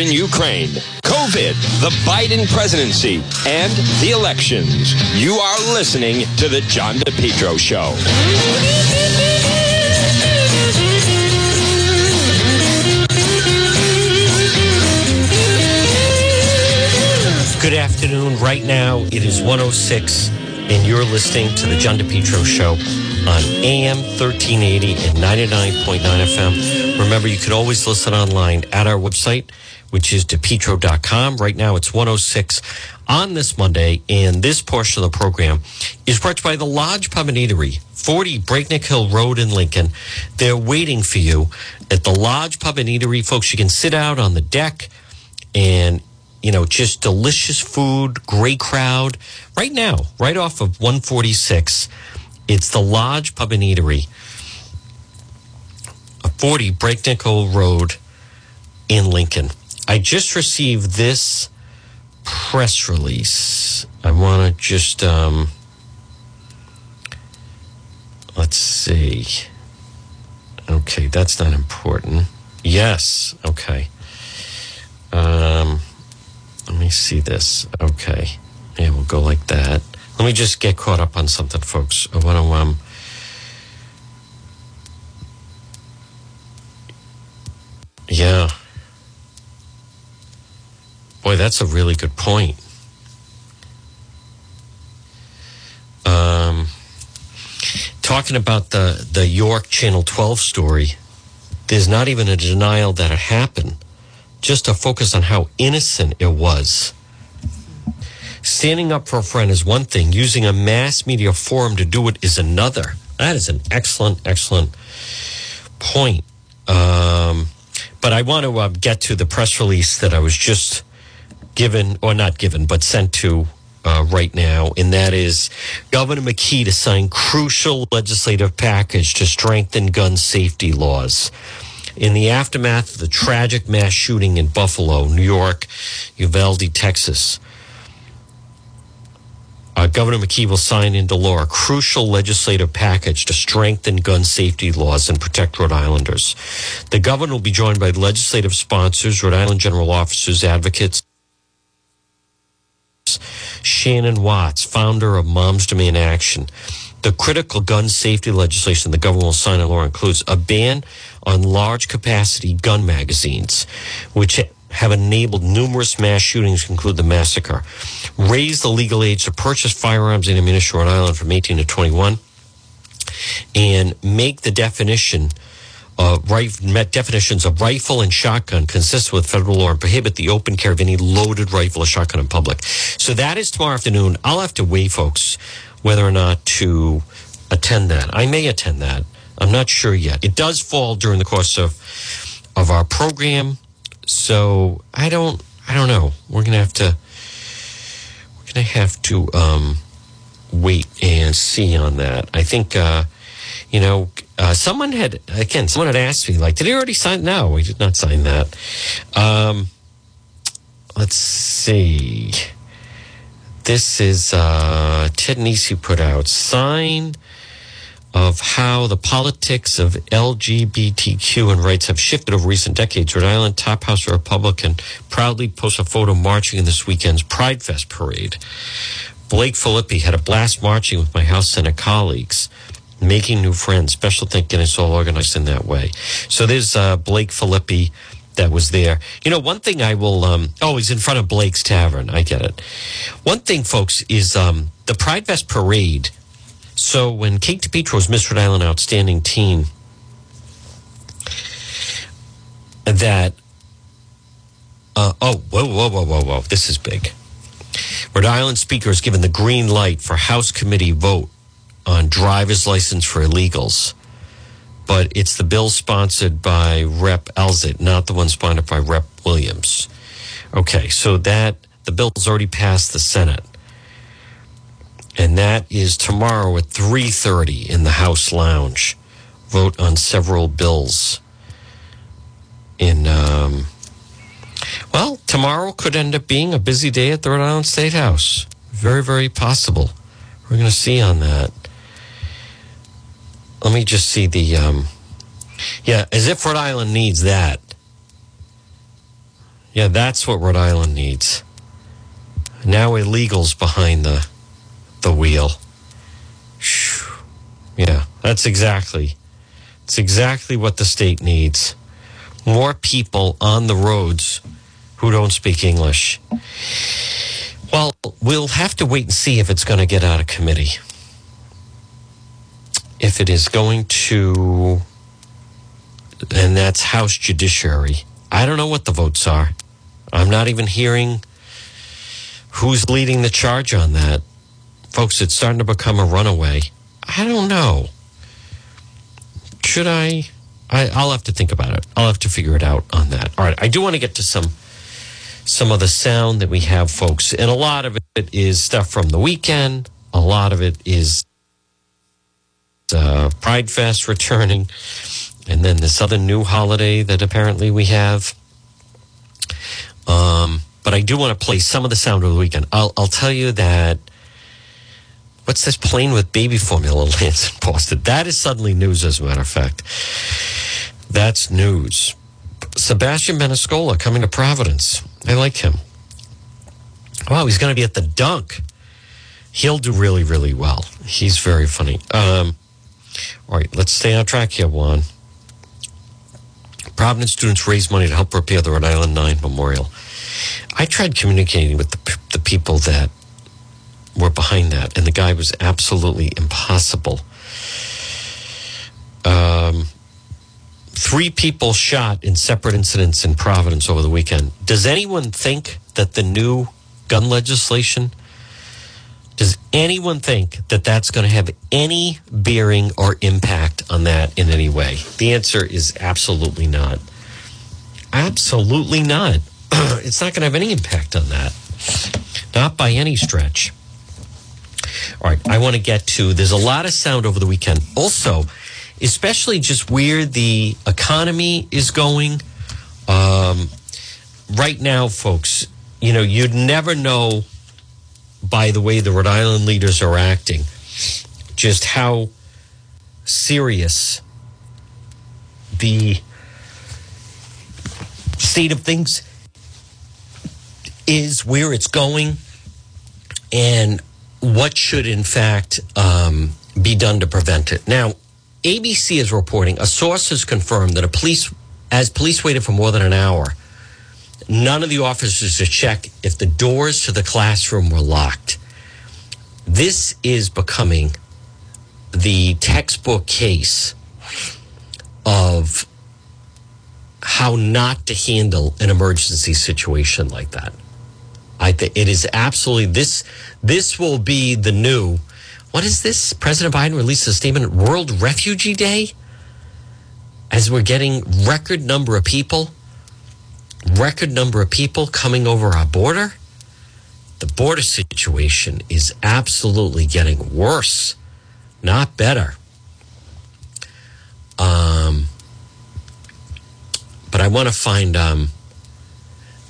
in Ukraine, COVID, the Biden presidency, and the elections. You are listening to The John DePetro Show. Good afternoon. Right now, it is 106, and you're listening to The John DePetro Show on AM 1380 and 99.9 FM. Remember, you can always listen online at our website, which is depetro.com. Right now, it's 106 on this Monday, and this portion of the program is brought to you by the Lodge Pub and Eatery, 40 Breakneck Hill Road in Lincoln. They're waiting for you at the Lodge Pub and Eatery. Folks, you can sit out on the deck and you know, just delicious food, great crowd. Right now, right off of 146, it's the Lodge Pub and Eatery, 40 Breakneck Hill Road in Lincoln. I just received this press release. I want to just, um, let's see. Okay, that's not important. Yes, okay. Um, let me see this. Okay. Yeah, we'll go like that. Let me just get caught up on something, folks. I want to, um, yeah. Boy, that's a really good point. Um, talking about the, the York Channel 12 story, there's not even a denial that it happened just to focus on how innocent it was. Standing up for a friend is one thing, using a mass media forum to do it is another. That is an excellent, excellent point. Um, but I want to uh, get to the press release that I was just given, or not given, but sent to uh, right now, and that is Governor McKee to sign crucial legislative package to strengthen gun safety laws in the aftermath of the tragic mass shooting in Buffalo, New York, Uvalde, Texas. Uh, Governor McKee will sign into law a crucial legislative package to strengthen gun safety laws and protect Rhode Islanders. The governor will be joined by legislative sponsors, Rhode Island general officers, advocates. Shannon Watts, founder of Moms Demand Action. The critical gun safety legislation the government will sign into law includes a ban on large capacity gun magazines, which have enabled numerous mass shootings, include the massacre. Raise the legal age to purchase firearms and ammunition in Rhode Island from 18 to 21. And make the definition uh, right, definitions of rifle and shotgun consistent with federal law and prohibit the open carry of any loaded rifle or shotgun in public. So that is tomorrow afternoon. I'll have to weigh, folks, whether or not to attend that. I may attend that. I'm not sure yet. It does fall during the course of of our program, so I don't I don't know. We're gonna have to we're gonna have to um, wait and see on that. I think uh, you know uh, someone had again someone had asked me like, did he already sign? No, we did not sign that. Um, let's see. This is uh, Ted Nesi put out sign of how the politics of LGBTQ and rights have shifted over recent decades. Rhode Island top house Republican proudly posts a photo marching in this weekend's Pride Fest parade. Blake Filippi had a blast marching with my House Senate colleagues, making new friends. Special thinking is all organized in that way. So there's uh, Blake Filippi that was there. You know, one thing I will, um, oh, he's in front of Blake's Tavern. I get it. One thing, folks, is um, the Pride Fest parade. So when Kate DePetro was Miss Rhode Island Outstanding Teen, that, uh, oh, whoa, whoa, whoa, whoa, whoa, this is big. Rhode Island Speaker has given the green light for House Committee vote on driver's license for illegals but it's the bill sponsored by Rep. Alzate, not the one sponsored by Rep. Williams. Okay, so that the bill's already passed the Senate, and that is tomorrow at three thirty in the House lounge. Vote on several bills. In um, well, tomorrow could end up being a busy day at the Rhode Island State House. Very, very possible. We're going to see on that let me just see the um, yeah as if rhode island needs that Yeah, that's what Rhode Island needs. Now illegals behind the the wheel. Yeah, that's exactly. It's exactly what the state needs. More people on the roads who don't speak English. Well, we'll have to wait and see if it's going to get out of committee. If it is going to, and that's House Judiciary. I don't know what the votes are. I'm not even hearing who's leading the charge on that. Folks, it's starting to become a runaway. I don't know. Should I? I I'll have to think about it. I'll have to figure it out on that. All right. I do want to get to some some of the sound that we have, folks, and a lot of it is stuff from the weekend. A lot of it is uh, Pride Fest returning, and then this other new holiday that apparently we have. Um, but I do want to play some of the sound of the weekend. I'll, I'll tell you that. What's this plane with baby formula lands in Boston? That is suddenly news, as a matter of fact. That's news. Sebastian Maniscalco coming to Providence. I like him. Wow, he's going to be at the dunk. He'll do really, really well. He's very funny. Um, all right, let's stay on track here, Juan. Providence students raise money to help repair the Rhode Island 9 Memorial. I tried communicating with the, the people that were behind that, and the guy was absolutely impossible. Um, three people shot in separate incidents in Providence over the weekend. Does anyone think that the new gun legislation, does anyone think that that's going to have any bearing or impact on that in any way? The answer is absolutely not. Absolutely not. it's not going to have any impact on that. Not by any stretch. All right, I want to get to there's a lot of sound over the weekend. Also, especially just where the economy is going. Um, right now, folks, you know, you'd never know by the way the Rhode Island leaders are acting just how serious the state of things is, where it's going, and what should, in fact, um, be done to prevent it. Now, ABC is reporting a source has confirmed that a police, as police waited for more than an hour, none of the officers to check if the doors to the classroom were locked. This is becoming the textbook case of how not to handle an emergency situation like that. I think it is absolutely this. This will be the new. What is this? President Biden released a statement. World Refugee Day. As we're getting record number of people, record number of people coming over our border. The border situation is absolutely getting worse, not better. Um, but I want to find um,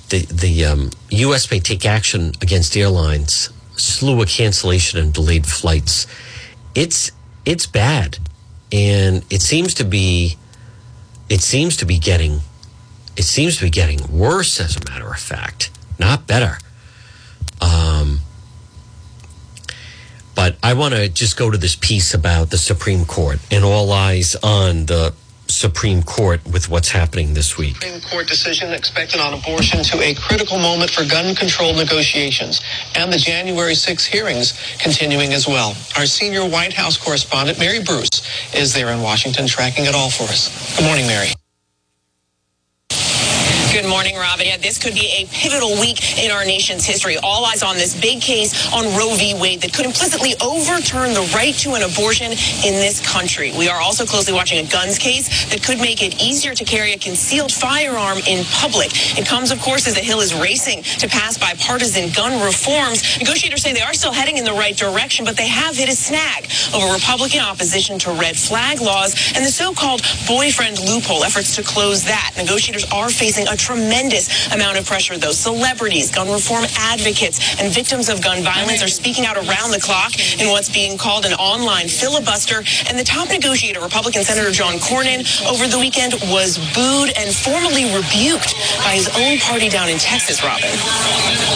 the the um, U.S. may take action against airlines, slew of cancellation and delayed flights. It's it's bad, and it seems to be it seems to be getting it seems to be getting worse. As a matter of fact, not better. Um, but I want to just go to this piece about the Supreme Court and all eyes on the Supreme Court with what's happening this week. Supreme Court decision expected on abortion to a critical moment for gun control negotiations and the January 6 hearings continuing as well. Our senior White House correspondent, Mary Bruce, is there in Washington tracking it all for us. Good morning, Mary. Good morning, Rob. Yeah, this could be a pivotal week in our nation's history. All eyes on this big case on Roe v. Wade that could implicitly overturn the right to an abortion in this country. We are also closely watching a guns case that could make it easier to carry a concealed firearm in public. It comes, of course, as the Hill is racing to pass bipartisan gun reforms. Negotiators say they are still heading in the right direction, but they have hit a snag over Republican opposition to red flag laws and the so-called boyfriend loophole efforts to close that. Negotiators are facing a tremendous amount of pressure, though. Celebrities, gun reform advocates, and victims of gun violence are speaking out around the clock in what's being called an online filibuster. And the top negotiator, Republican Senator John Cornyn, over the weekend was booed and formally rebuked by his own party down in Texas, Robin.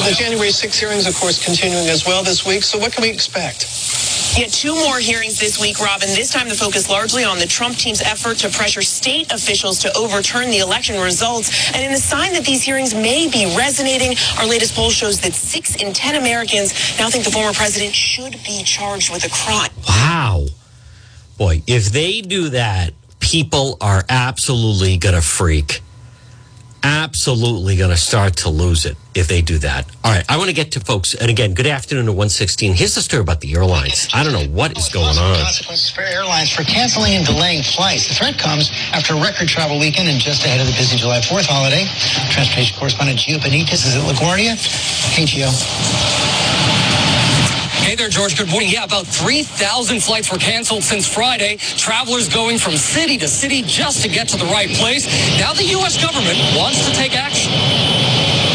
The January 6 hearings, of course, continuing as well this week. So what can we expect? Yet two more hearings this week, Robin. This time the focus largely on the Trump team's effort to pressure state officials to overturn the election results. And in a sign that these hearings may be resonating, our latest poll shows that six in 10 Americans now think the former president should be charged with a crime. Wow. Boy, if they do that, people are absolutely going to freak absolutely going to start to lose it if they do that. All right, I want to get to folks, and again, good afternoon to 116. Here's the story about the airlines. I don't know what is going on. Consequences for airlines for canceling and delaying flights. The threat comes after a record travel weekend and just ahead of the busy July 4th holiday. Transportation correspondent Gio Benitez is at LaGuardia. Hey, Gio. Hey there, George. Good morning. Yeah, about 3,000 flights were canceled since Friday. Travelers going from city to city just to get to the right place. Now the U.S. government wants to take action.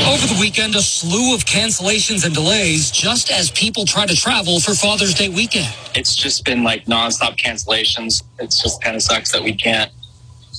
Over the weekend, a slew of cancellations and delays just as people try to travel for Father's Day weekend. It's just been like nonstop cancellations. It's just kind of sucks that we can't,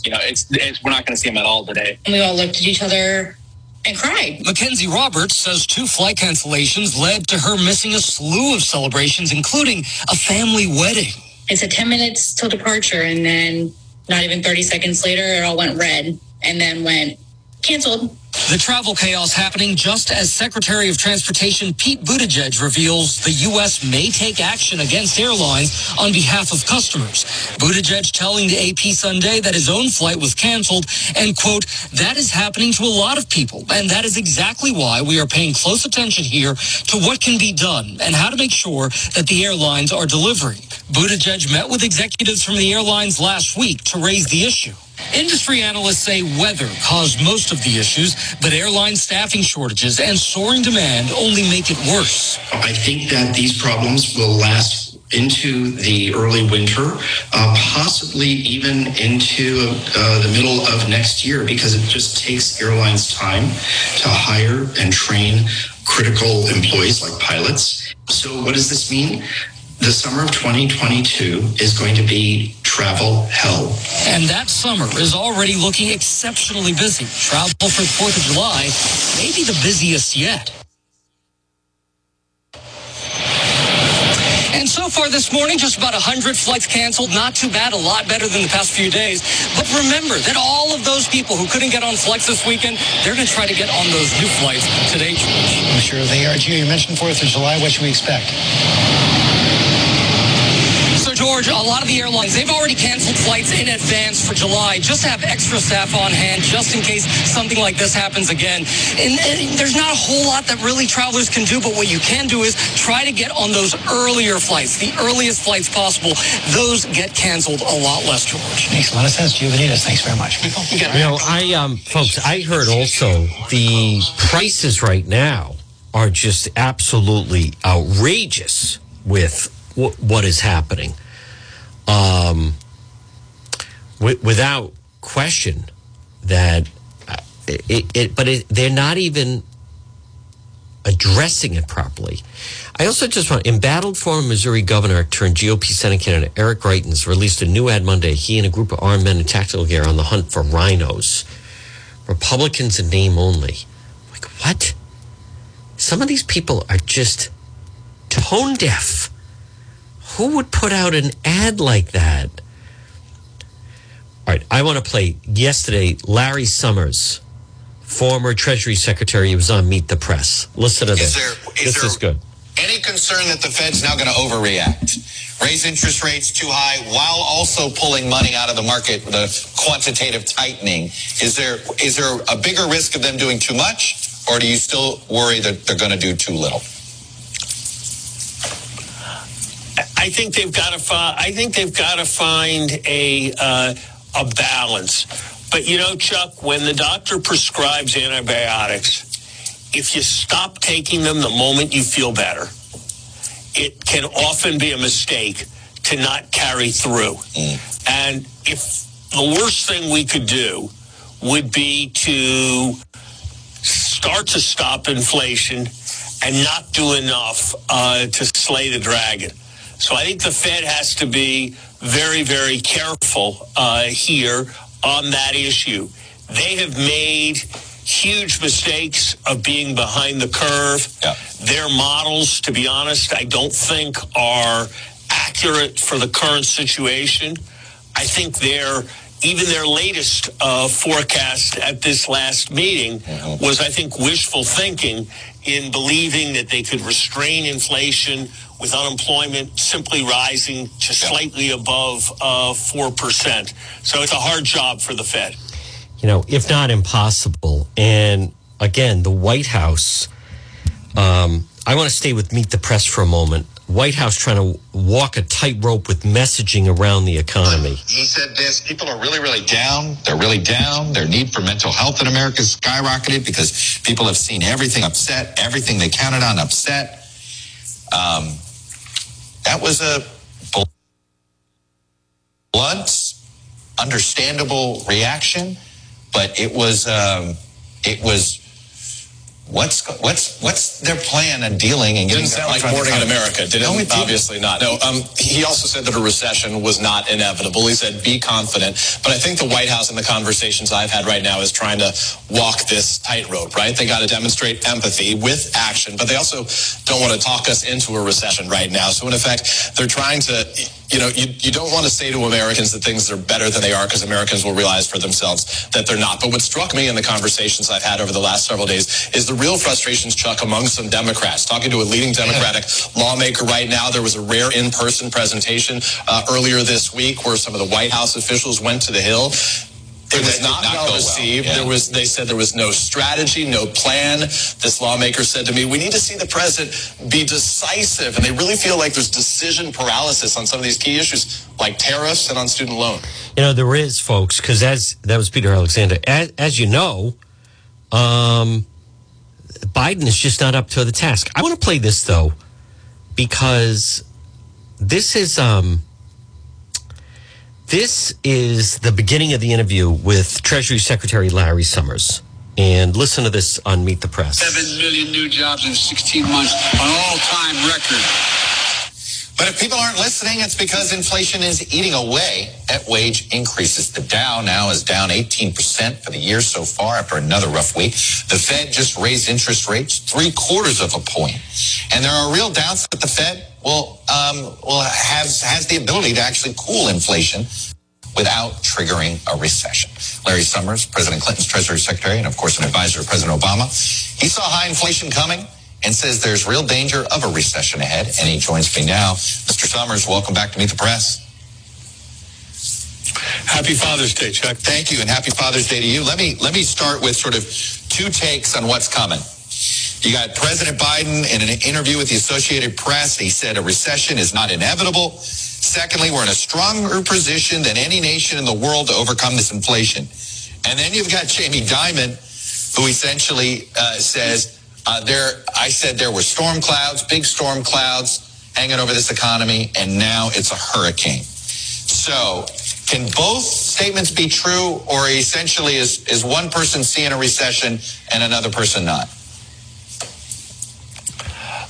you know, it's, it's we're not going to see them at all today. And we all looked at each other and cried. Mackenzie Roberts says two flight cancellations led to her missing a slew of celebrations, including a family wedding. It's a 10 minutes till departure, and then not even 30 seconds later, it all went red and then went canceled. The travel chaos happening just as Secretary of Transportation Pete Buttigieg reveals the U.S. may take action against airlines on behalf of customers. Buttigieg telling the AP Sunday that his own flight was canceled and, quote, that is happening to a lot of people. And that is exactly why we are paying close attention here to what can be done and how to make sure that the airlines are delivering. Buttigieg met with executives from the airlines last week to raise the issue. Industry analysts say weather caused most of the issues, but airline staffing shortages and soaring demand only make it worse. I think that these problems will last into the early winter, uh, possibly even into uh, the middle of next year, because it just takes airlines time to hire and train critical employees like pilots. So, what does this mean? The summer of 2022 is going to be travel hell. And that summer is already looking exceptionally busy. Travel for the 4th of July may be the busiest yet. And so far this morning, just about 100 flights canceled. Not too bad, a lot better than the past few days. But remember that all of those people who couldn't get on flights this weekend, they're going to try to get on those new flights today, George. I'm sure they are. Gio, you mentioned 4th of July. What should we expect? George, a lot of the airlines, they've already canceled flights in advance for July just to have extra staff on hand just in case something like this happens again. And, and, there's not a whole lot that really travelers can do, but what you can do is try to get on those earlier flights, the earliest flights possible. Those get canceled a lot less, George. Makes a lot of sense. Gio Benitez, thanks very much. You know, I, um, folks, I heard also the prices right now are just absolutely outrageous with what is happening um, w- without question that uh, it, it but it, they're not even addressing it properly. I also just want, embattled former Missouri governor turned GOP Senate candidate Eric Greitens released a new ad Monday. He and a group of armed men in tactical gear on the hunt for rhinos. Republicans in name only. Like, what? Some of these people are just tone deaf. Who would put out an ad like that? All right, I want to play yesterday. Larry Summers, former Treasury Secretary, he was on Meet the Press. Listen to is this. There, is this there is good. Any concern that the Fed's now going to overreact, raise interest rates too high, while also pulling money out of the market with a quantitative tightening? Is there is there a bigger risk of them doing too much, or do you still worry that they're going to do too little? I think they've got to find. I think they've got to find a uh, a balance. But you know, Chuck, when the doctor prescribes antibiotics, if you stop taking them the moment you feel better, it can often be a mistake to not carry through. Mm. And if the worst thing we could do would be to start to stop inflation and not do enough uh, to slay the dragon. So I think the Fed has to be very, very careful uh, here on that issue. They have made huge mistakes of being behind the curve. Yeah. Their models, to be honest, I don't think are accurate for the current situation. I think their even their latest uh, forecast at this last meeting was, I think, wishful thinking in believing that they could restrain inflation with unemployment simply rising to slightly above uh, 4%. So it's a hard job for the Fed. you know, if not impossible. And again, the White House, um, I want to stay with Meet the Press for a moment. White House trying to walk a tightrope with messaging around the economy. He said this people are really, really down. They're really down. Their need for mental health in America has skyrocketed because people have seen everything upset, everything they counted on upset. Um, that was a blunt, understandable reaction, but it was um, it was what's what's what's their plan on dealing and getting Didn't sound like morning in America. Did No, it? Obviously not. No. Um, he also said that a recession was not inevitable. He said, "Be confident." But I think the White House and the conversations I've had right now is trying to walk this tightrope. Right? They got to demonstrate empathy with action, but they also don't want to talk us into a recession right now. So in effect, they're trying to. You know, you, you don't want to say to Americans that things are better than they are because Americans will realize for themselves that they're not. But what struck me in the conversations I've had over the last several days is the real frustrations, Chuck, among some Democrats. Talking to a leading Democratic lawmaker right now, there was a rare in-person presentation uh, earlier this week where some of the White House officials went to the Hill. It was not, not go well well, received. yeah. There was they said there was no strategy, no plan. This lawmaker said to me, "We need to see the president be decisive." And they really feel like there's decision paralysis on some of these key issues like tariffs and on student loan. You know, there is, folks, because as that was Peter Alexander. As, as you know, um, Biden is just not up to the task. I want to play this though, because this is um, this is the beginning of the interview with Treasury Secretary Larry Summers. And listen to this on Meet the Press. Seven million new jobs in 16 months, an all-time record. But if people aren't listening, it's because inflation is eating away at wage increases. The Dow now is down 18% for the year so far after another rough week. The Fed just raised interest rates three quarters of a point. And there are real doubts that the Fed will, um, will has, has the ability to actually cool inflation without triggering a recession. Larry Summers, President Clinton's Treasury Secretary, and of course an advisor of President Obama, he saw high inflation coming and says there's real danger of a recession ahead. And he joins me now. Mr. Summers, welcome back to Meet the Press. Happy Father's Day, Chuck. Thank you, and happy Father's Day to you. Let me let me start with sort of two takes on what's coming. You got President Biden in an interview with the Associated Press. He said a recession is not inevitable. Secondly, we're in a stronger position than any nation in the world to overcome this inflation. And then you've got Jamie Dimon, who essentially uh, says uh, there. I said there were storm clouds, big storm clouds hanging over this economy, and now it's a hurricane. So, can both statements be true, or essentially is is one person seeing a recession and another person not?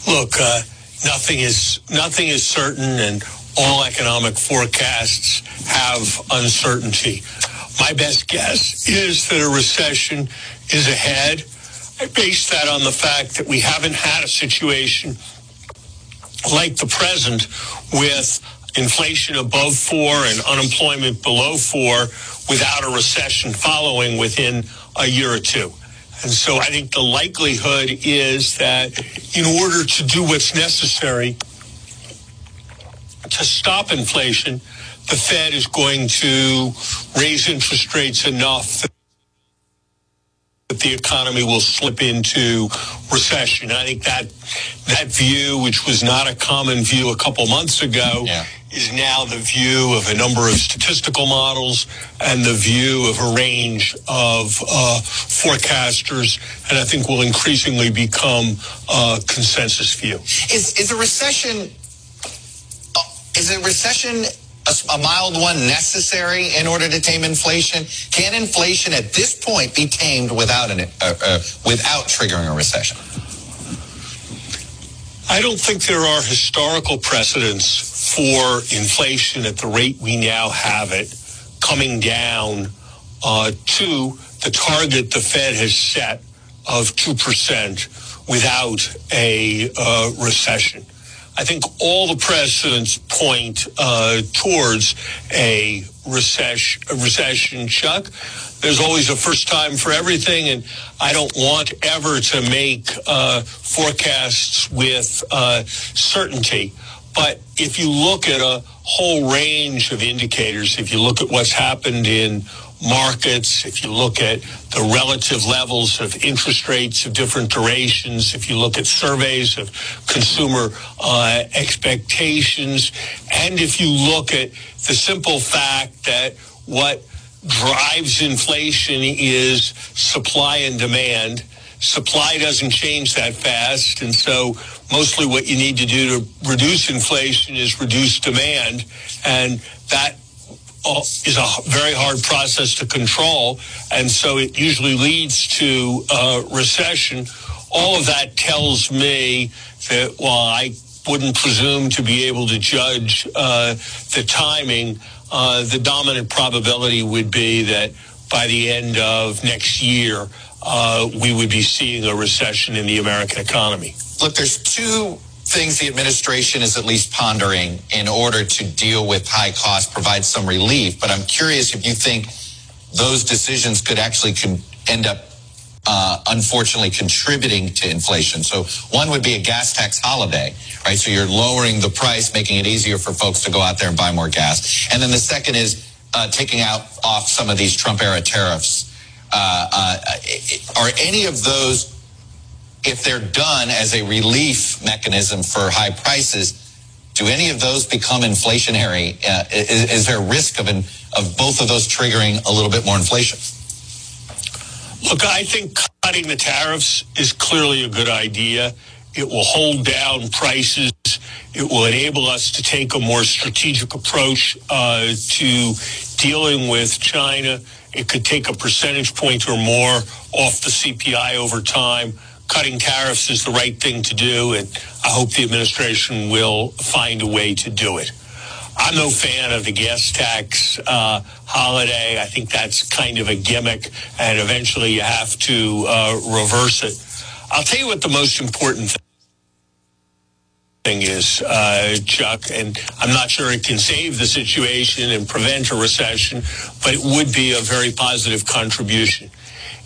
Look, uh, nothing is nothing is certain, and all economic forecasts have uncertainty. My best guess is that a recession is ahead. I base that on the fact that we haven't had a situation like the present with inflation above four and unemployment below four without a recession following within a year or two. And so I think the likelihood is that in order to do what's necessary to stop inflation, the Fed is going to raise interest rates enough that that the economy will slip into recession. I think that that view, which was not a common view a couple months ago, is now the view of a number of statistical models and the view of a range of uh, forecasters, and I think will increasingly become a consensus view. Is is a recession? uh, Is a recession a, mild one necessary in order to tame inflation? Can inflation at this point be tamed without an uh, uh, without triggering a recession? I don't think there are historical precedents for inflation at the rate we now have it coming down uh, to the target the Fed has set of 2% without a uh, recession. I think all the precedents point uh, towards a recession, a recession, Chuck. There's always a first time for everything, and I don't want ever to make uh, forecasts with uh, certainty. But if you look at a whole range of indicators, if you look at what's happened in markets, if you look at the relative levels of interest rates of different durations, if you look at surveys of consumer uh, expectations, and if you look at the simple fact that what drives inflation is supply and demand. Supply doesn't change that fast. And so mostly what you need to do to reduce inflation is reduce demand. And that is a very hard process to control. And so it usually leads to uh, recession. All of that tells me that while I wouldn't presume to be able to judge uh, the timing, uh, the dominant probability would be that by the end of next year, uh, we would be seeing a recession in the American economy. Look, there's two things the administration is at least pondering in order to deal with high costs, provide some relief. But I'm curious if you think those decisions could actually con- end up, uh, unfortunately, contributing to inflation. So one would be a gas tax holiday, right? So you're lowering the price, making it easier for folks to go out there and buy more gas. And then the second is uh, taking out off some of these Trump era tariffs. Uh, uh are any of those if they're done as a relief mechanism for high prices, do any of those become inflationary? Uh, is, is, there a risk of, an, of both of those triggering a little bit more inflation? Look, I think cutting the tariffs is clearly a good idea. It will hold down prices. It will enable us to take a more strategic approach uh, to dealing with China. It could take a percentage point or more off the CPI over time cutting tariffs is the right thing to do, and I hope the administration will find a way to do it. I'm no fan of the gas tax uh, holiday. I think that's kind of a gimmick, and eventually you have to uh, reverse it. I'll tell you what the most important thing is, uh, Chuck, and I'm not sure it can save the situation and prevent a recession, but it would be a very positive contribution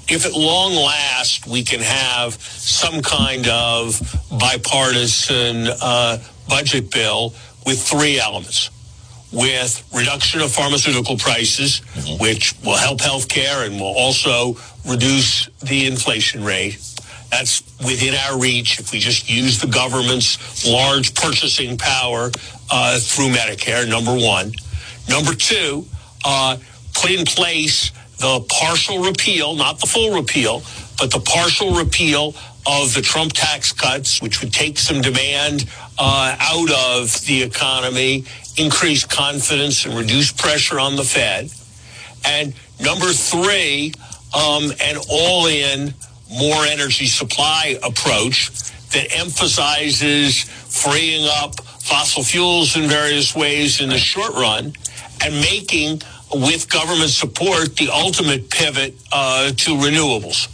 if at long last we can have some kind of bipartisan uh, budget bill with three elements with reduction of pharmaceutical prices, mm-hmm. which will help healthcare and will also reduce the inflation rate. That's within our reach if we just use the government's large purchasing power uh, through Medicare, number one. Number two, uh, put in place the partial repeal, not the full repeal, but the partial repeal of the Trump tax cuts, which would take some demand uh, out of the economy, increase confidence, and reduce pressure on the Fed. And number three, um, an all in more energy supply approach that emphasizes freeing up fossil fuels in various ways in the short run and making with government support, the ultimate pivot uh, to renewables.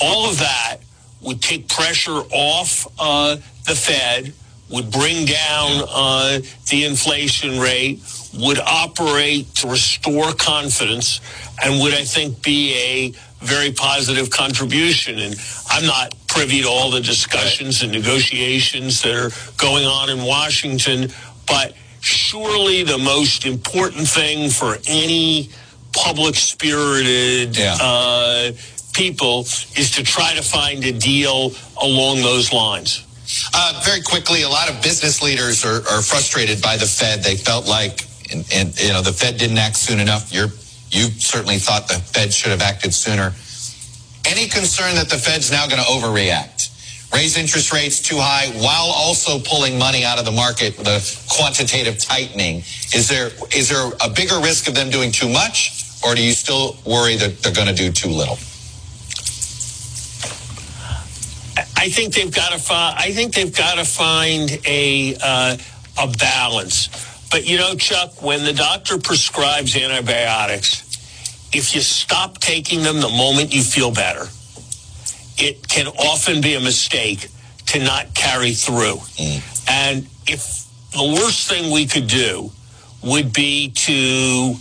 All of that would take pressure off uh, the Fed, would bring down uh, the inflation rate, would operate to restore confidence, and would, I think, be a very positive contribution. And I'm not privy to all the discussions and negotiations that are going on in Washington, but surely the most important thing for any public spirited yeah. uh, people is to try to find a deal along those lines. Uh, very quickly, a lot of business leaders are, are frustrated by the Fed. They felt like, and, and, you know, the Fed didn't act soon enough. You're, you certainly thought the Fed should have acted sooner. Any concern that the Fed's now going to overreact? Raise interest rates too high while also pulling money out of the market, the quantitative tightening. Is there is there a bigger risk of them doing too much, or do you still worry that they're going to do too little? I think they've got to find. I think they've got to find a uh, a balance. But you know, Chuck, when the doctor prescribes antibiotics, if you stop taking them the moment you feel better, it can often be a mistake to not carry through. Mm. And if the worst thing we could do would be to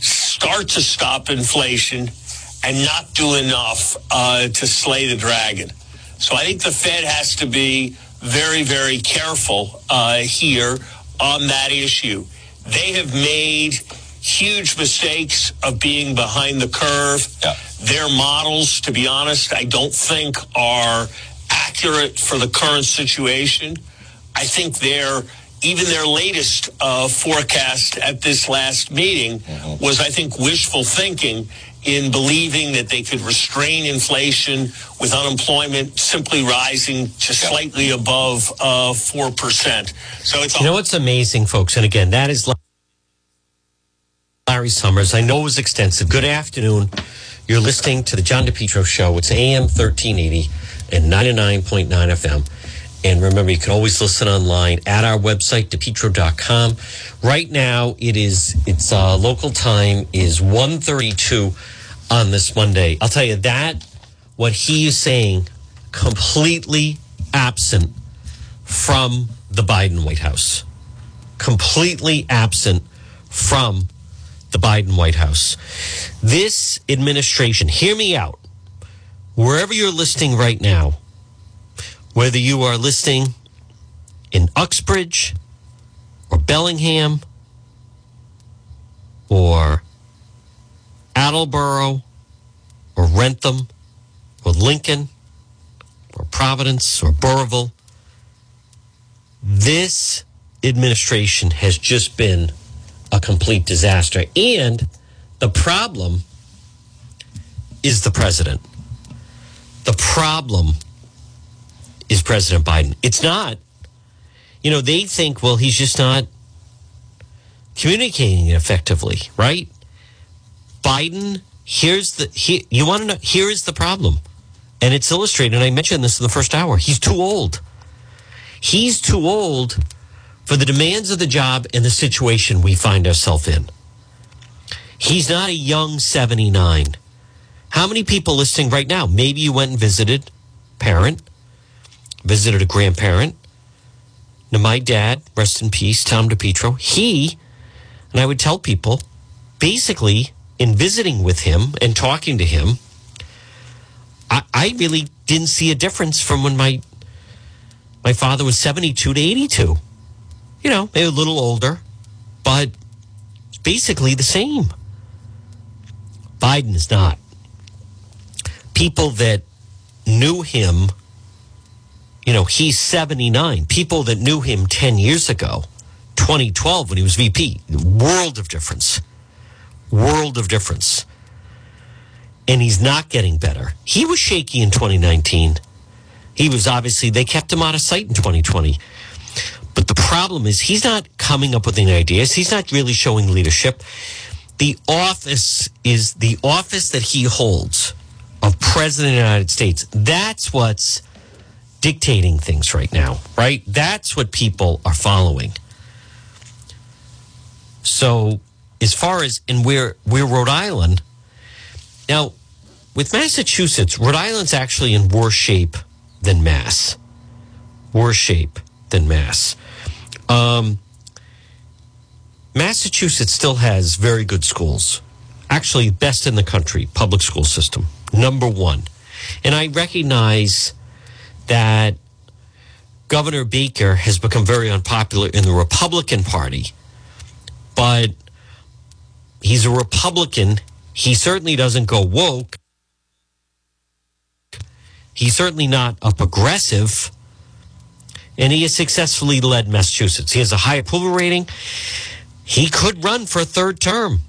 start to stop inflation and not do enough uh, to slay the dragon. So I think the Fed has to be very, very careful uh, here on that issue. They have made huge mistakes of being behind the curve. Yeah. Their models, to be honest, I don't think are accurate for the current situation. I think they're even their latest uh, forecast at this last meeting mm-hmm. was, I think, wishful thinking in believing that they could restrain inflation with unemployment simply rising to slightly above uh, 4%. So it's You know what's amazing, folks? And again, that is Larry Summers. I know it was extensive. Good afternoon. You're listening to the John DePetro Show. It's AM 1380 and 99.9 FM. And remember, you can always listen online at our website, depetro.com. Right now, it is, it's uh, local time is 132 on this Monday. I'll tell you that what he is saying completely absent from the Biden White House. Completely absent from the Biden White House. This administration, hear me out. Wherever you're listening right now, whether you are listening in Uxbridge or Bellingham or Attleboro or Wrentham or Lincoln or Providence or Burrillville. This administration has just been a complete disaster. And the problem is the president. The problem is President Biden. It's not. You know, they think, well, he's just not communicating effectively, right? Biden, here's the he, you want to know here is the problem. And it's illustrated, and I mentioned this in the first hour. He's too old. He's too old for the demands of the job and the situation we find ourselves in. He's not a young 79. How many people listening right now? Maybe you went and visited parent, visited a grandparent. Now, my dad, rest in peace, Tom DePetro, he, and I would tell people, basically, in visiting with him and talking to him, I, I really didn't see a difference from when my my father was 72 to 82. You know, maybe a little older, but basically the same. Biden is not. People that knew him, you know, he's 79. People that knew him 10 years ago, 2012 when he was VP, world of difference world of difference. And he's not getting better. He was shaky in 2019. He was obviously, they kept him out of sight in 2020. But the problem is, he's not coming up with any ideas. He's not really showing leadership. The office is the office that he holds of president of the United States. That's what's dictating things right now, right? That's what people are following. So as far as and we're we're Rhode Island. Now, with Massachusetts, Rhode Island's actually in worse shape than Mass. Worse shape than Mass. Um, Massachusetts still has very good schools. Actually, best in the country, public school system. Number one. And I recognize that Governor Baker has become very unpopular in the Republican Party. But He's a Republican. He certainly doesn't go woke. He's certainly not a progressive. And he has successfully led Massachusetts. He has a high approval rating. He could run for a third term.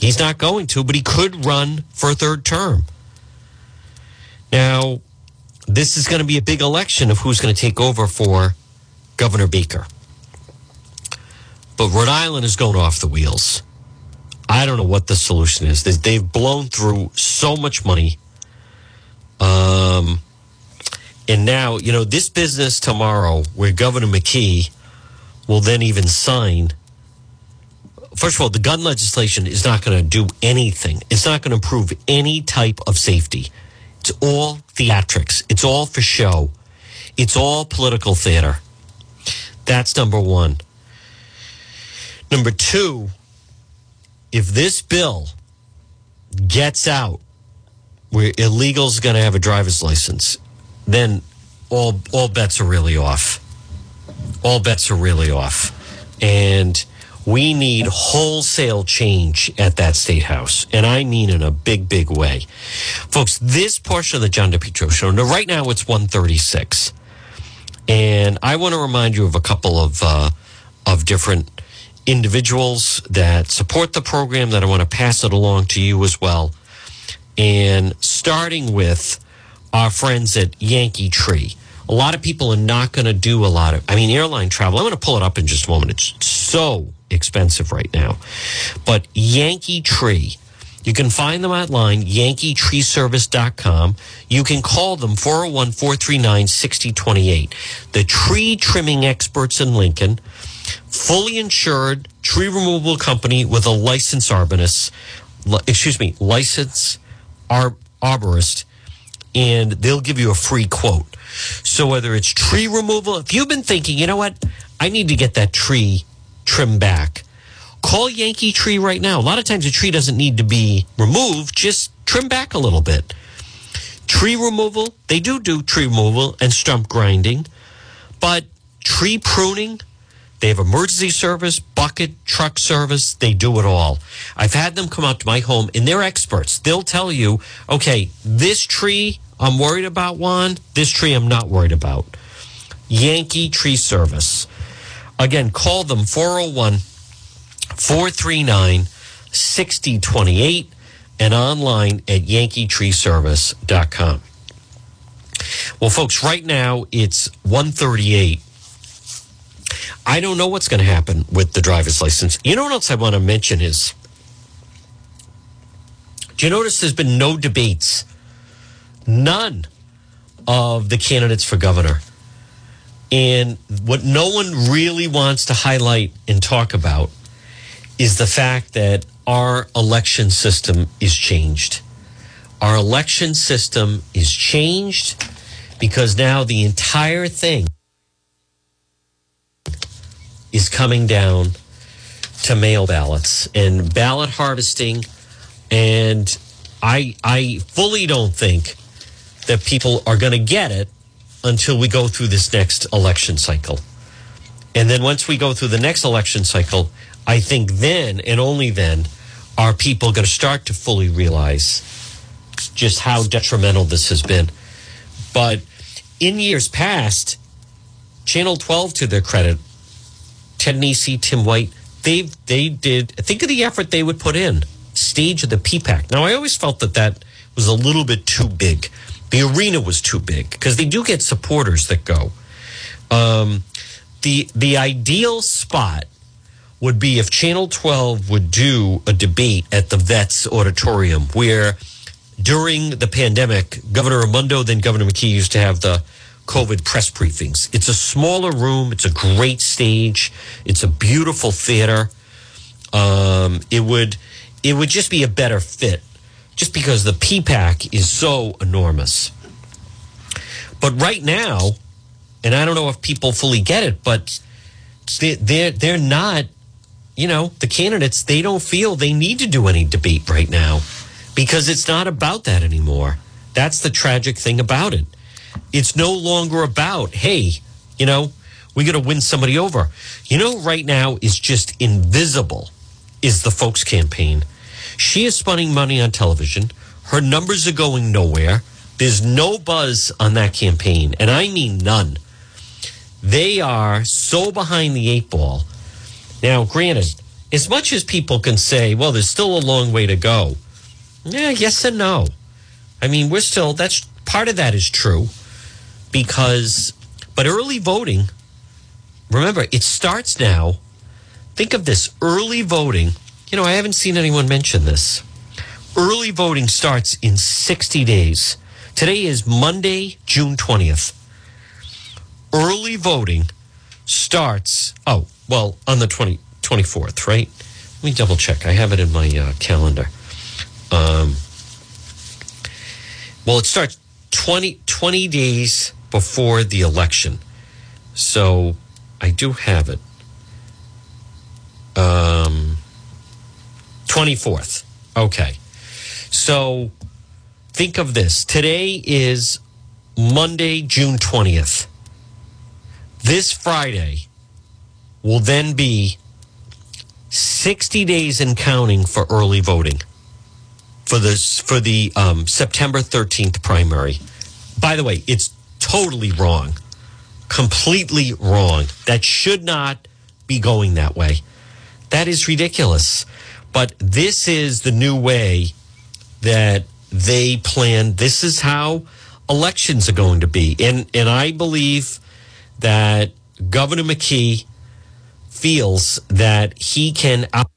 He's not going to, but he could run for a third term. Now, this is going to be a big election of who's going to take over for Governor Baker. But Rhode Island is going off the wheels. I don't know what the solution is. They- They've blown through so much money. Um, and now, you know, this business tomorrow where Governor McKee will then even sign. First of all, the gun legislation is not going to do anything. It's not going to improve any type of safety. It's all theatrics. It's all for show. It's all political theater. That's number one. Number two, if this bill gets out where illegal's going to have a driver's license, then all all bets are really off. All bets are really off, and we need wholesale change at that state house, and I mean in a big, big way, folks. This portion of the John DePetro show. Now, right now, it's one thirty six, and I want to remind you of a couple of uh, of different individuals that support the program that I want to pass it along to you as well. And starting with our friends at Yankee Tree. A lot of people are not going to do a lot of, I mean, airline travel. I'm going to pull it up in just a moment. It's so expensive right now. But Yankee Tree, you can find them online, yankeetreeservice.com. You can call them 401 439 6028. The tree trimming experts in Lincoln, fully insured tree removal company with a licensed arborist, excuse me, licensed ar- arborist, and they'll give you a free quote. So whether it's tree removal, if you've been thinking, you know what, I need to get that tree trimmed back, call Yankee Tree right now. A lot of times a tree doesn't need to be removed, just trim back a little bit. Tree removal, they do do tree removal and stump grinding, but tree pruning, they have emergency service, bucket, truck service. They do it all. I've had them come out to my home and they're experts. They'll tell you, okay, this tree I'm worried about, one. This tree I'm not worried about. Yankee Tree Service. Again, call them 401 439 6028 and online at yankeetreeservice.com. Well, folks, right now it's 138 I don't know what's going to happen with the driver's license. You know what else I want to mention is do you notice there's been no debates? None of the candidates for governor. And what no one really wants to highlight and talk about is the fact that our election system is changed. Our election system is changed because now the entire thing is coming down to mail ballots and ballot harvesting and I I fully don't think that people are going to get it until we go through this next election cycle. And then once we go through the next election cycle, I think then and only then are people going to start to fully realize just how detrimental this has been. But in years past, Channel 12 to their credit, Ted Nesi, Tim White, they they did think of the effort they would put in. Stage of the PPAC. Now I always felt that that was a little bit too big. The arena was too big because they do get supporters that go. Um, the the ideal spot would be if Channel 12 would do a debate at the Vets Auditorium where during the pandemic, Governor Raimondo, then Governor McKee used to have the COVID press briefings. It's a smaller room. It's a great stage. It's a beautiful theater. Um, it would it would just be a better fit, just because the PPAC is so enormous. But right now, and I don't know if people fully get it, but they, they're they're not. You know, the candidates they don't feel they need to do any debate right now because it's not about that anymore. That's the tragic thing about it. It's no longer about, hey, you know, we got to win somebody over. You know, right now is just invisible is the folks campaign. She is spending money on television. Her numbers are going nowhere. There's no buzz on that campaign, and I mean none. They are so behind the eight ball. Now, granted, as much as people can say, well, there's still a long way to go. Yeah, yes and no. I mean, we're still, that's part of that is true. because, but early voting, remember, it starts now. Think of this early voting. You know, I haven't seen anyone mention this. Early voting starts in 60 days. Today is Monday, June 20th. Early voting starts, oh, well, on the 20, 24th, right? Let me double check. I have it in my uh, calendar. Um, well, it starts 20, 20 days before the election. So I do have it. Um, 24th. Okay. So think of this. Today is Monday, June 20th. This Friday will then be 60 days and counting for early voting for this for the um, September 13th primary. By the way, it's totally wrong. Completely wrong. That should not be going that way. That is ridiculous. But this is the new way that they plan. This is how elections are going to be. And and I believe that Governor McKee feels that he can out,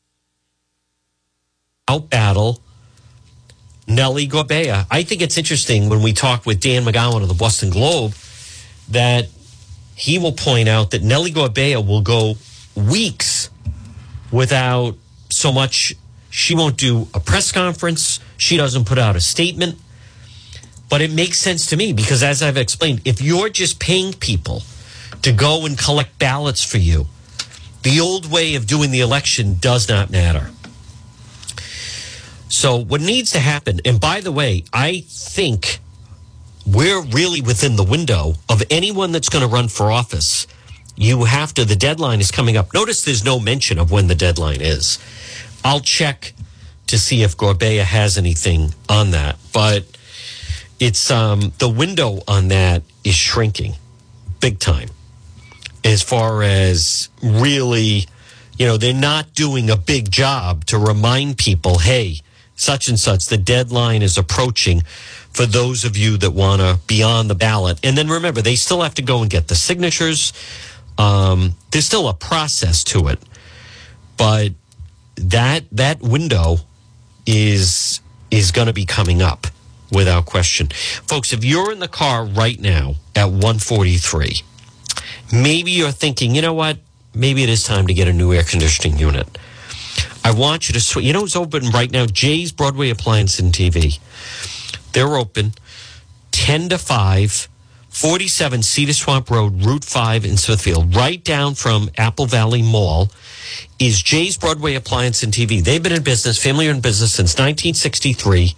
out battle Nelly Gorbea. I think it's interesting when we talk with Dan McGowan of the Boston Globe that he will point out that Nelly Gorbea will go weeks without so much. She won't do a press conference. She doesn't put out a statement. But it makes sense to me because, as I've explained, if you're just paying people to go and collect ballots for you, the old way of doing the election does not matter. So, what needs to happen, and by the way, I think we're really within the window of anyone that's going to run for office. You have to, the deadline is coming up. Notice there's no mention of when the deadline is. I'll check to see if Gorbea has anything on that, but it's um, the window on that is shrinking big time as far as really, you know, they're not doing a big job to remind people, hey, such and such, the deadline is approaching for those of you that want to be on the ballot. And then remember, they still have to go and get the signatures. Um, there's still a process to it, but that that window is is going to be coming up without question, folks. If you're in the car right now at 143, maybe you're thinking, you know what? Maybe it is time to get a new air conditioning unit. I want you to, sw- you know, it's open right now. Jay's Broadway Appliance and TV. They're open 10 to 5, 47 Cedar Swamp Road, Route 5 in Smithfield, right down from Apple Valley Mall. Is Jay's Broadway Appliance and TV. They've been in business, family owned business since 1963.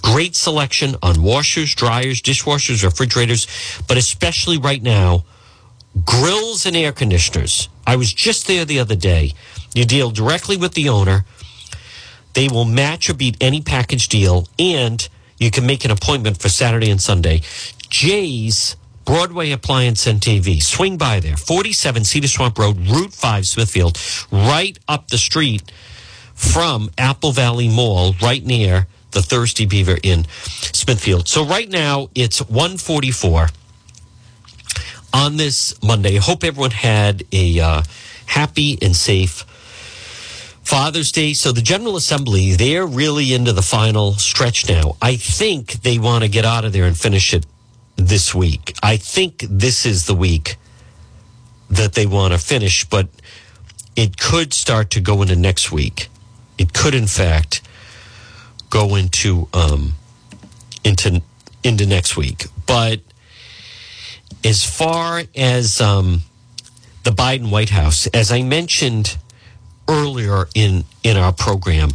Great selection on washers, dryers, dishwashers, refrigerators, but especially right now, grills and air conditioners. I was just there the other day. You deal directly with the owner. They will match or beat any package deal, and you can make an appointment for Saturday and Sunday. Jay's Broadway Appliance and TV. Swing by there, 47 Cedar Swamp Road, Route 5, Smithfield, right up the street from Apple Valley Mall, right near the Thirsty Beaver in Smithfield. So right now it's 144 on this Monday. Hope everyone had a uh, happy and safe Father's Day. So the General Assembly, they're really into the final stretch now. I think they want to get out of there and finish it this week. I think this is the week that they want to finish, but it could start to go into next week. It could, in fact, go into um, into into next week. But as far as um, the Biden White House, as I mentioned earlier in in our program,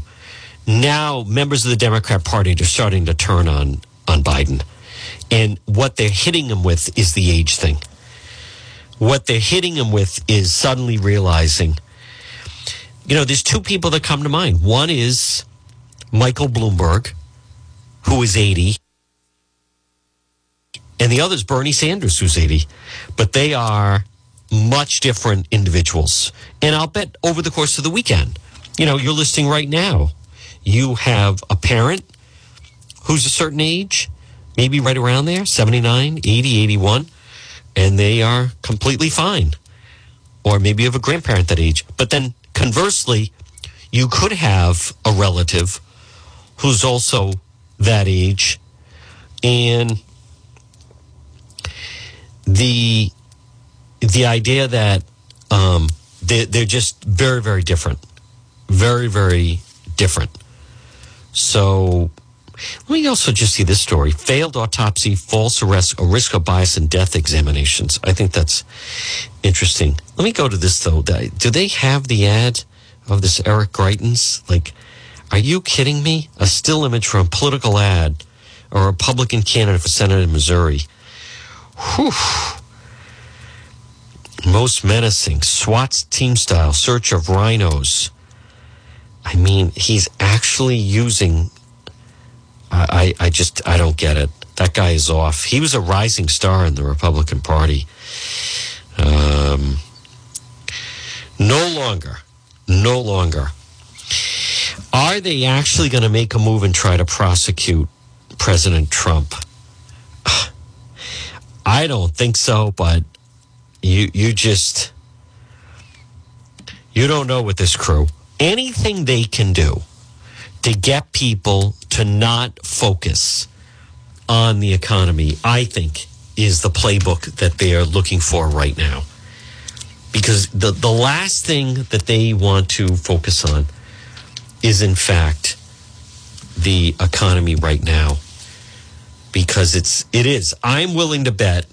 now members of the Democrat Party are starting to turn on on Biden, and what they're hitting them with is the age thing. What they're hitting them with is suddenly realizing, you know, there's two people that come to mind. One is Michael Bloomberg, who is 80 and the other is Bernie Sanders, who's 80. But they are much different individuals. And I'll bet over the course of the weekend, you know, you're listening right now, you have a parent who's a certain age, maybe right around there, 79, 80, 81. and they are completely fine. Or maybe you have a grandparent that age. But then conversely, you could have a relative who's also that age and the the idea that um, they, they're just very very different very very different so me also just see this story failed autopsy false arrest a risk of bias in death examinations i think that's interesting let me go to this though do they have the ad of this eric greitens like are you kidding me a still image from a political ad a Republican candidate for Senate in Missouri. Whew. Most menacing, SWAT team style, search of RINOs. I mean, he's actually using. I, I, just, I don't get it. That guy is off. He was a rising star in the Republican Party. Um, no longer, no longer. Are they actually going to make a move and try to prosecute President Trump? I don't think so, but you you just you don't know with this crew. Anything they can do to get people to not focus on the economy, I think, is the playbook that they are looking for right now. Because the, the last thing that they want to focus on is, in fact, the economy right now because it's it is. I'm willing to bet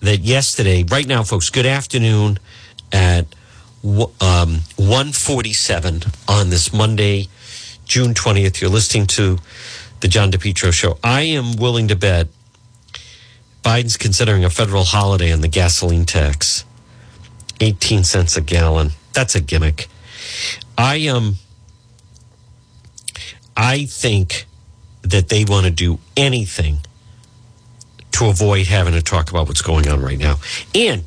that yesterday, right now, folks. Good afternoon at um, 147 on this Monday, June 20th. You're listening to the John DePetro show. I am willing to bet Biden's considering a federal holiday on the gasoline tax. 18 cents a gallon. That's a gimmick. I am um, I think that they want to do anything to avoid having to talk about what's going on right now. And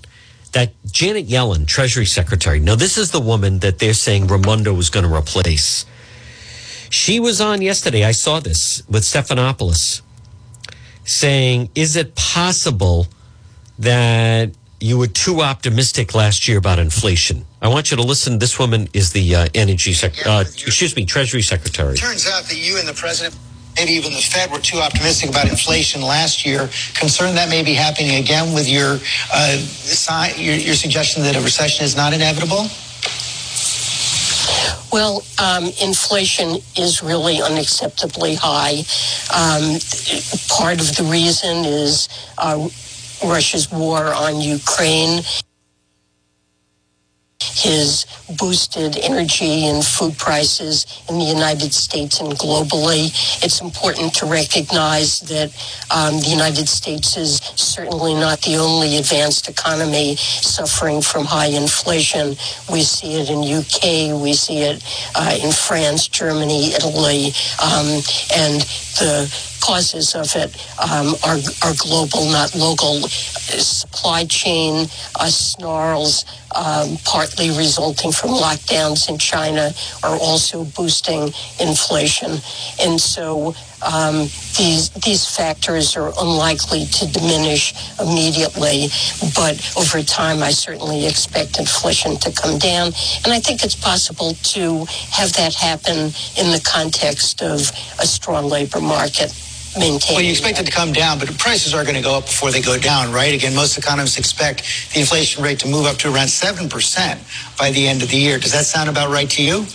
that Janet Yellen, Treasury Secretary, now this is the woman that they're saying Raimondo was going to replace. She was on yesterday. I saw this with Stephanopoulos saying, Is it possible that you were too optimistic last year about inflation? I want you to listen. This woman is the uh, energy sec- uh, excuse me, Treasury Secretary. Turns out that you and the president maybe even the Fed were too optimistic about inflation last year. Concerned that may be happening again with your, uh, your, your suggestion that a recession is not inevitable? Well, um, inflation is really unacceptably high. Um, part of the reason is uh, Russia's war on Ukraine his boosted energy and food prices in the United States and globally. It's important to recognize that um, the United States is certainly not the only advanced economy suffering from high inflation. We see it in UK, we see it uh, in France, Germany, Italy, um, and the causes of it um, are, are global, not local. Supply chain uh, snarls, um, partly resulting from lockdowns in China, are also boosting inflation. And so um, these these factors are unlikely to diminish immediately, but over time, I certainly expect inflation to come down, and I think it's possible to have that happen in the context of a strong labor market. Well, you expect it to come down, but prices are going to go up before they go down, right? Again, most economists expect the inflation rate to move up to around 7% by the end of the year. Does that sound about right to you?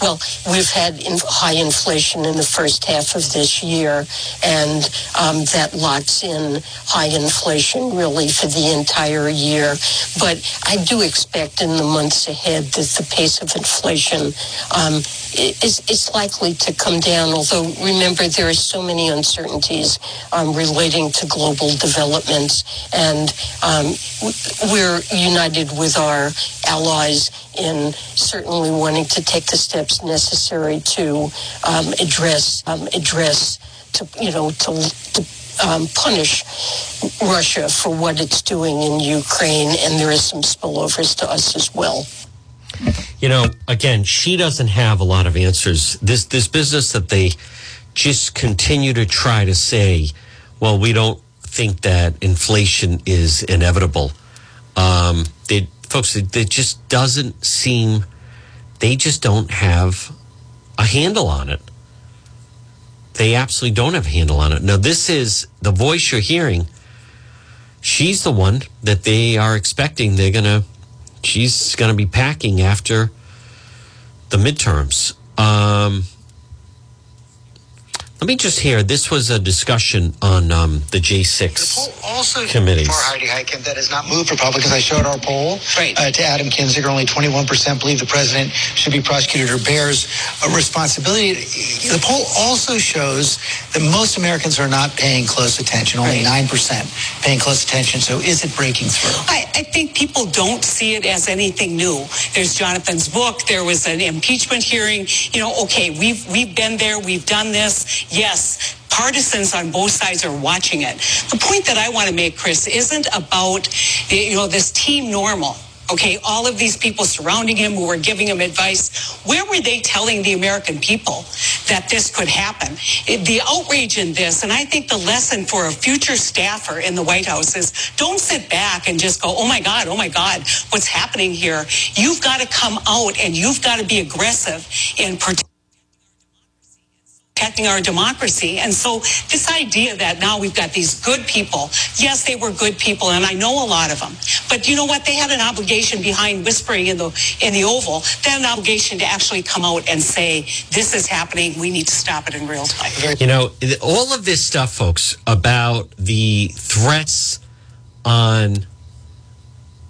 Well, we've had in high inflation in the first half of this year, and um, that locks in high inflation really for the entire year. But I do expect in the months ahead that the pace of inflation um, is, is likely to come down. Although, remember, there are so many uncertainties um, relating to global developments, and um, we're united with our allies in certainly wanting to take the steps necessary to um, address um, address to you know to, to um, punish Russia for what it's doing in Ukraine, and there is some spillovers to us as well. You know, again, she doesn't have a lot of answers. This this business that they just continue to try to say, well, we don't think that inflation is inevitable. Um, they, folks, it, it just doesn't seem, they just don't have a handle on it. They absolutely don't have a handle on it. Now, this is the voice you're hearing. She's the one that they are expecting they're going to, she's going to be packing after the midterms. Um, let me just hear. This was a discussion on um, the J6 also committees. for Heidi Heitkamp that has not moved Republicans. I showed our poll uh, to Adam Kinzinger. Only 21% believe the president should be prosecuted or bears a responsibility. The poll also shows that most Americans are not paying close attention. Only 9% paying close attention. So is it breaking through? I, I think people don't see it as anything new. There's Jonathan's book. There was an impeachment hearing. You know, okay, we've we've been there. We've done this. Yes, partisans on both sides are watching it. The point that I want to make, Chris, isn't about you know this team normal. Okay, all of these people surrounding him who were giving him advice, where were they telling the American people that this could happen? The outrage in this, and I think the lesson for a future staffer in the White House is don't sit back and just go, oh my God, oh my God, what's happening here? You've got to come out and you've got to be aggressive in protecting protecting our democracy. And so this idea that now we've got these good people, yes, they were good people, and I know a lot of them. But you know what? They had an obligation behind whispering in the in the Oval. They had an obligation to actually come out and say, this is happening. We need to stop it in real time. You know, all of this stuff, folks, about the threats on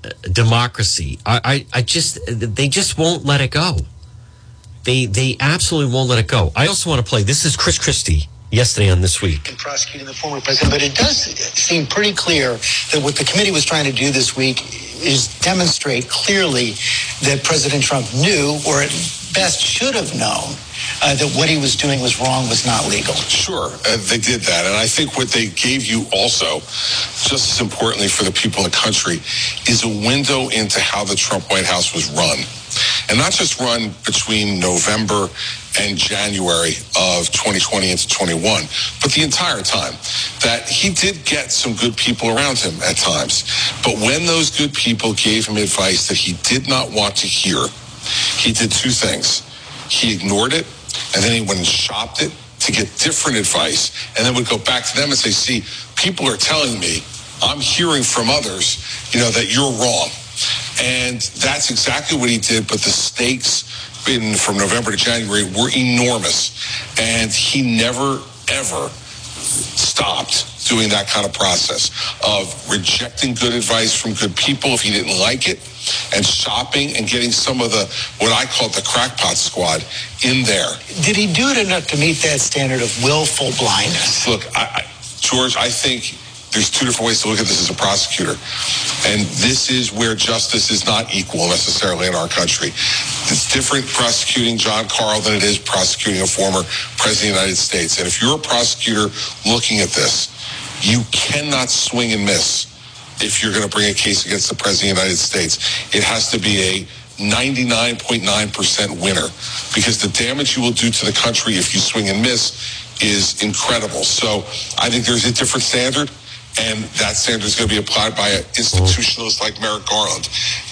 uh, democracy, I, I, I just, they just won't let it go. They, they absolutely won't let it go. I also want to play. This is Chris Christie yesterday on This Week. in prosecuting the former president, but it does seem pretty clear that what the committee was trying to do this week is demonstrate clearly that President Trump knew, or at best should have known, uh, that what he was doing was wrong, was not legal. Sure, uh, they did that. And I think what they gave you also, just as importantly for the people in the country, is a window into how the Trump White House was run. And not just run between November and January of 2020 into 21, but the entire time. That he did get some good people around him at times. But when those good people gave him advice that he did not want to hear, he did two things. He ignored it, and then he went and shopped it to get different advice, and then would go back to them and say, see, people are telling me, I'm hearing from others, you know, that you're wrong. And that's exactly what he did, but the stakes in from November to January were enormous. And he never, ever stopped doing that kind of process of rejecting good advice from good people if he didn't like it and shopping and getting some of the what I call the crackpot squad in there. Did he do it enough to meet that standard of willful blindness? Look, I, I, George, I think there's two different ways to look at this as a prosecutor. And this is where justice is not equal necessarily in our country. It's different prosecuting John Carl than it is prosecuting a former president of the United States. And if you're a prosecutor looking at this, you cannot swing and miss if you're going to bring a case against the president of the United States. It has to be a 99.9% winner because the damage you will do to the country if you swing and miss is incredible. So I think there's a different standard. And that standard is going to be applied by an institutionalist like Merrick Garland.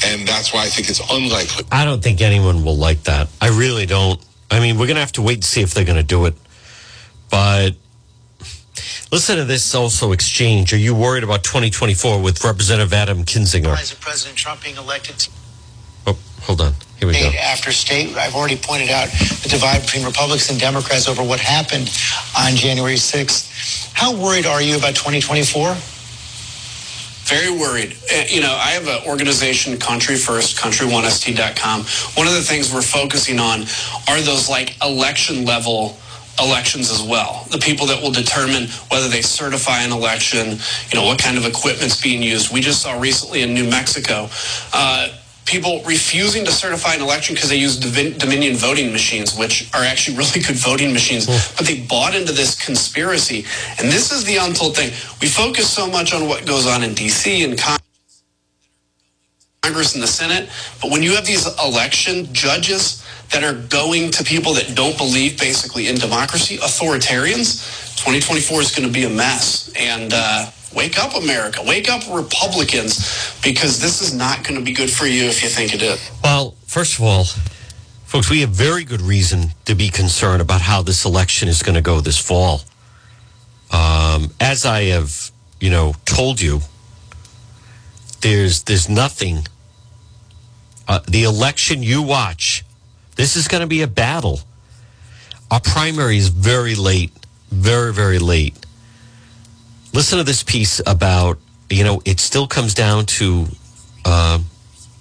And that's why I think it's unlikely. I don't think anyone will like that. I really don't. I mean, we're going to have to wait and see if they're going to do it. But listen to this also exchange. Are you worried about 2024 with Representative Adam Kinzinger? As President Trump being elected to Oh, hold on. Here we go. state after state. I've already pointed out the divide between Republicans and Democrats over what happened on January 6th. How worried are you about 2024? Very worried. Uh, You know, I have an organization, Country First, country1st.com. One of the things we're focusing on are those like election level elections as well. The people that will determine whether they certify an election, you know, what kind of equipment's being used. We just saw recently in New Mexico, uh, people refusing to certify an election because they use Dominion voting machines, which are actually really good voting machines, but they bought into this conspiracy. And this is the untold thing. We focus so much on what goes on in D.C. and Congress. And the Senate, but when you have these election judges that are going to people that don't believe basically in democracy, authoritarians, 2024 is going to be a mess. And uh, Wake up, America. Wake up, Republicans, because this is not going to be good for you if you think it is. Well, first of all, folks, we have very good reason to be concerned about how this election is going to go this fall. Um, as I have, you know, told you, there's there's nothing. Uh, the election you watch, this is going to be a battle. Our primary is very late, very very late. Listen to this piece about you know it still comes down to uh,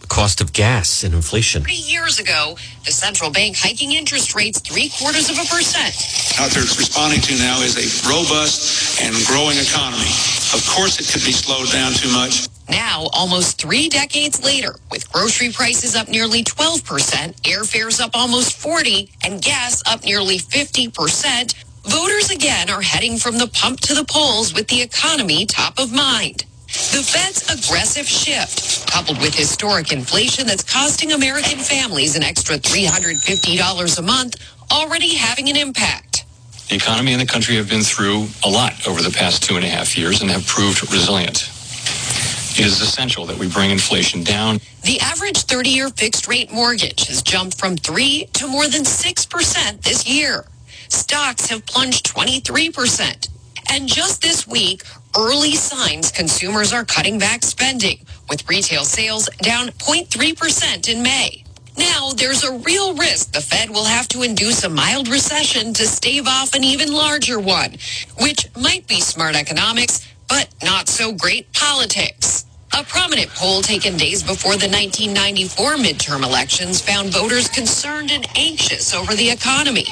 cost of gas and inflation. Three years ago, the central bank hiking interest rates three quarters of a percent. What they're responding to now is a robust and growing economy. Of course, it could be slowed down too much. Now, almost three decades later, with grocery prices up nearly 12%, airfares up almost 40, and gas up nearly 50%, voters again are heading from the pump to the polls with the economy top of mind. The Fed's aggressive shift, coupled with historic inflation that's costing American families an extra $350 a month, already having an impact. The economy and the country have been through a lot over the past two and a half years and have proved resilient. It is essential that we bring inflation down. The average 30 year fixed rate mortgage has jumped from 3 to more than 6% this year. Stocks have plunged 23%. And just this week, early signs consumers are cutting back spending, with retail sales down 0.3% in May. Now, there's a real risk the Fed will have to induce a mild recession to stave off an even larger one, which might be smart economics, but not so great politics. A prominent poll taken days before the 1994 midterm elections found voters concerned and anxious over the economy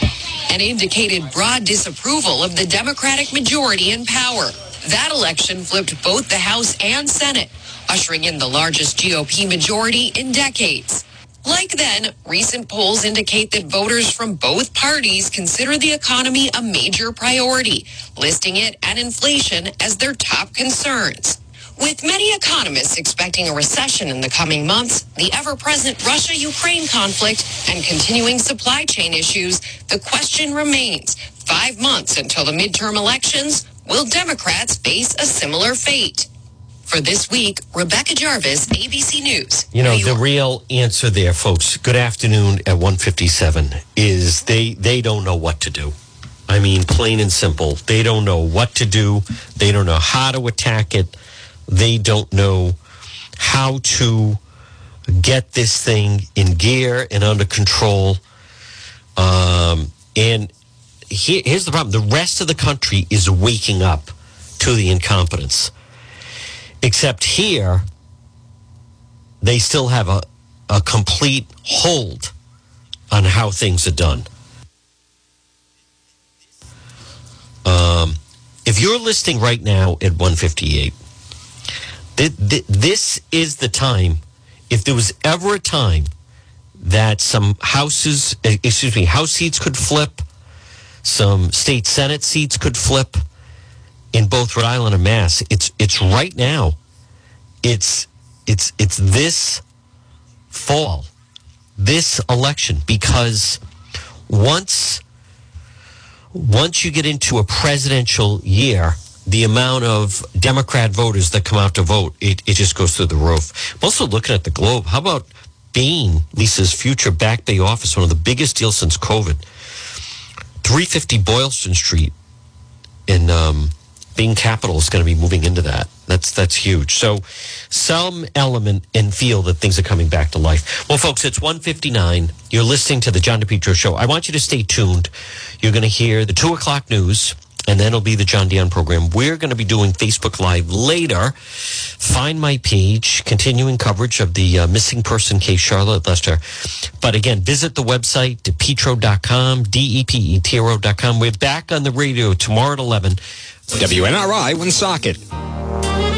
and indicated broad disapproval of the Democratic majority in power. That election flipped both the House and Senate, ushering in the largest GOP majority in decades. Like then, recent polls indicate that voters from both parties consider the economy a major priority, listing it and inflation as their top concerns. With many economists expecting a recession in the coming months, the ever-present Russia-Ukraine conflict and continuing supply chain issues, the question remains, five months until the midterm elections, will Democrats face a similar fate? For this week, Rebecca Jarvis, ABC News. You know, the real answer there, folks, good afternoon at 157, is they, they don't know what to do. I mean, plain and simple. They don't know what to do. They don't know how to attack it. They don't know how to get this thing in gear and under control. Um, and here, here's the problem the rest of the country is waking up to the incompetence. Except here, they still have a, a complete hold on how things are done. Um, if you're listening right now at 158, this is the time. If there was ever a time that some houses, eh, excuse me, house seats could flip, some state senate seats could flip in both Rhode Island and Mass. It's it's right now. It's it's it's this fall, this election, because once once you get into a presidential year, the amount of Democrat voters that come out to vote, it, it just goes through the roof. I'm also looking at the globe. How about Bain, Lisa's future Back Bay office, one of the biggest deals since COVID? 350 Boylston Street in um, Bain Capital is going to be moving into that. That's that's huge. So some element and feel that things are coming back to life. Well, folks, it's 159. You're listening to the John DePetro show. I want you to stay tuned. You're going to hear the two o'clock news and then it'll be the John Dion program. We're going to be doing Facebook Live later. Find my page, continuing coverage of the uh, missing person case, Charlotte Lester. But again, visit the website, depetro.com, D-E-P-E-T-R-O.com. We're back on the radio tomorrow at 11. WNRI Woonsocket.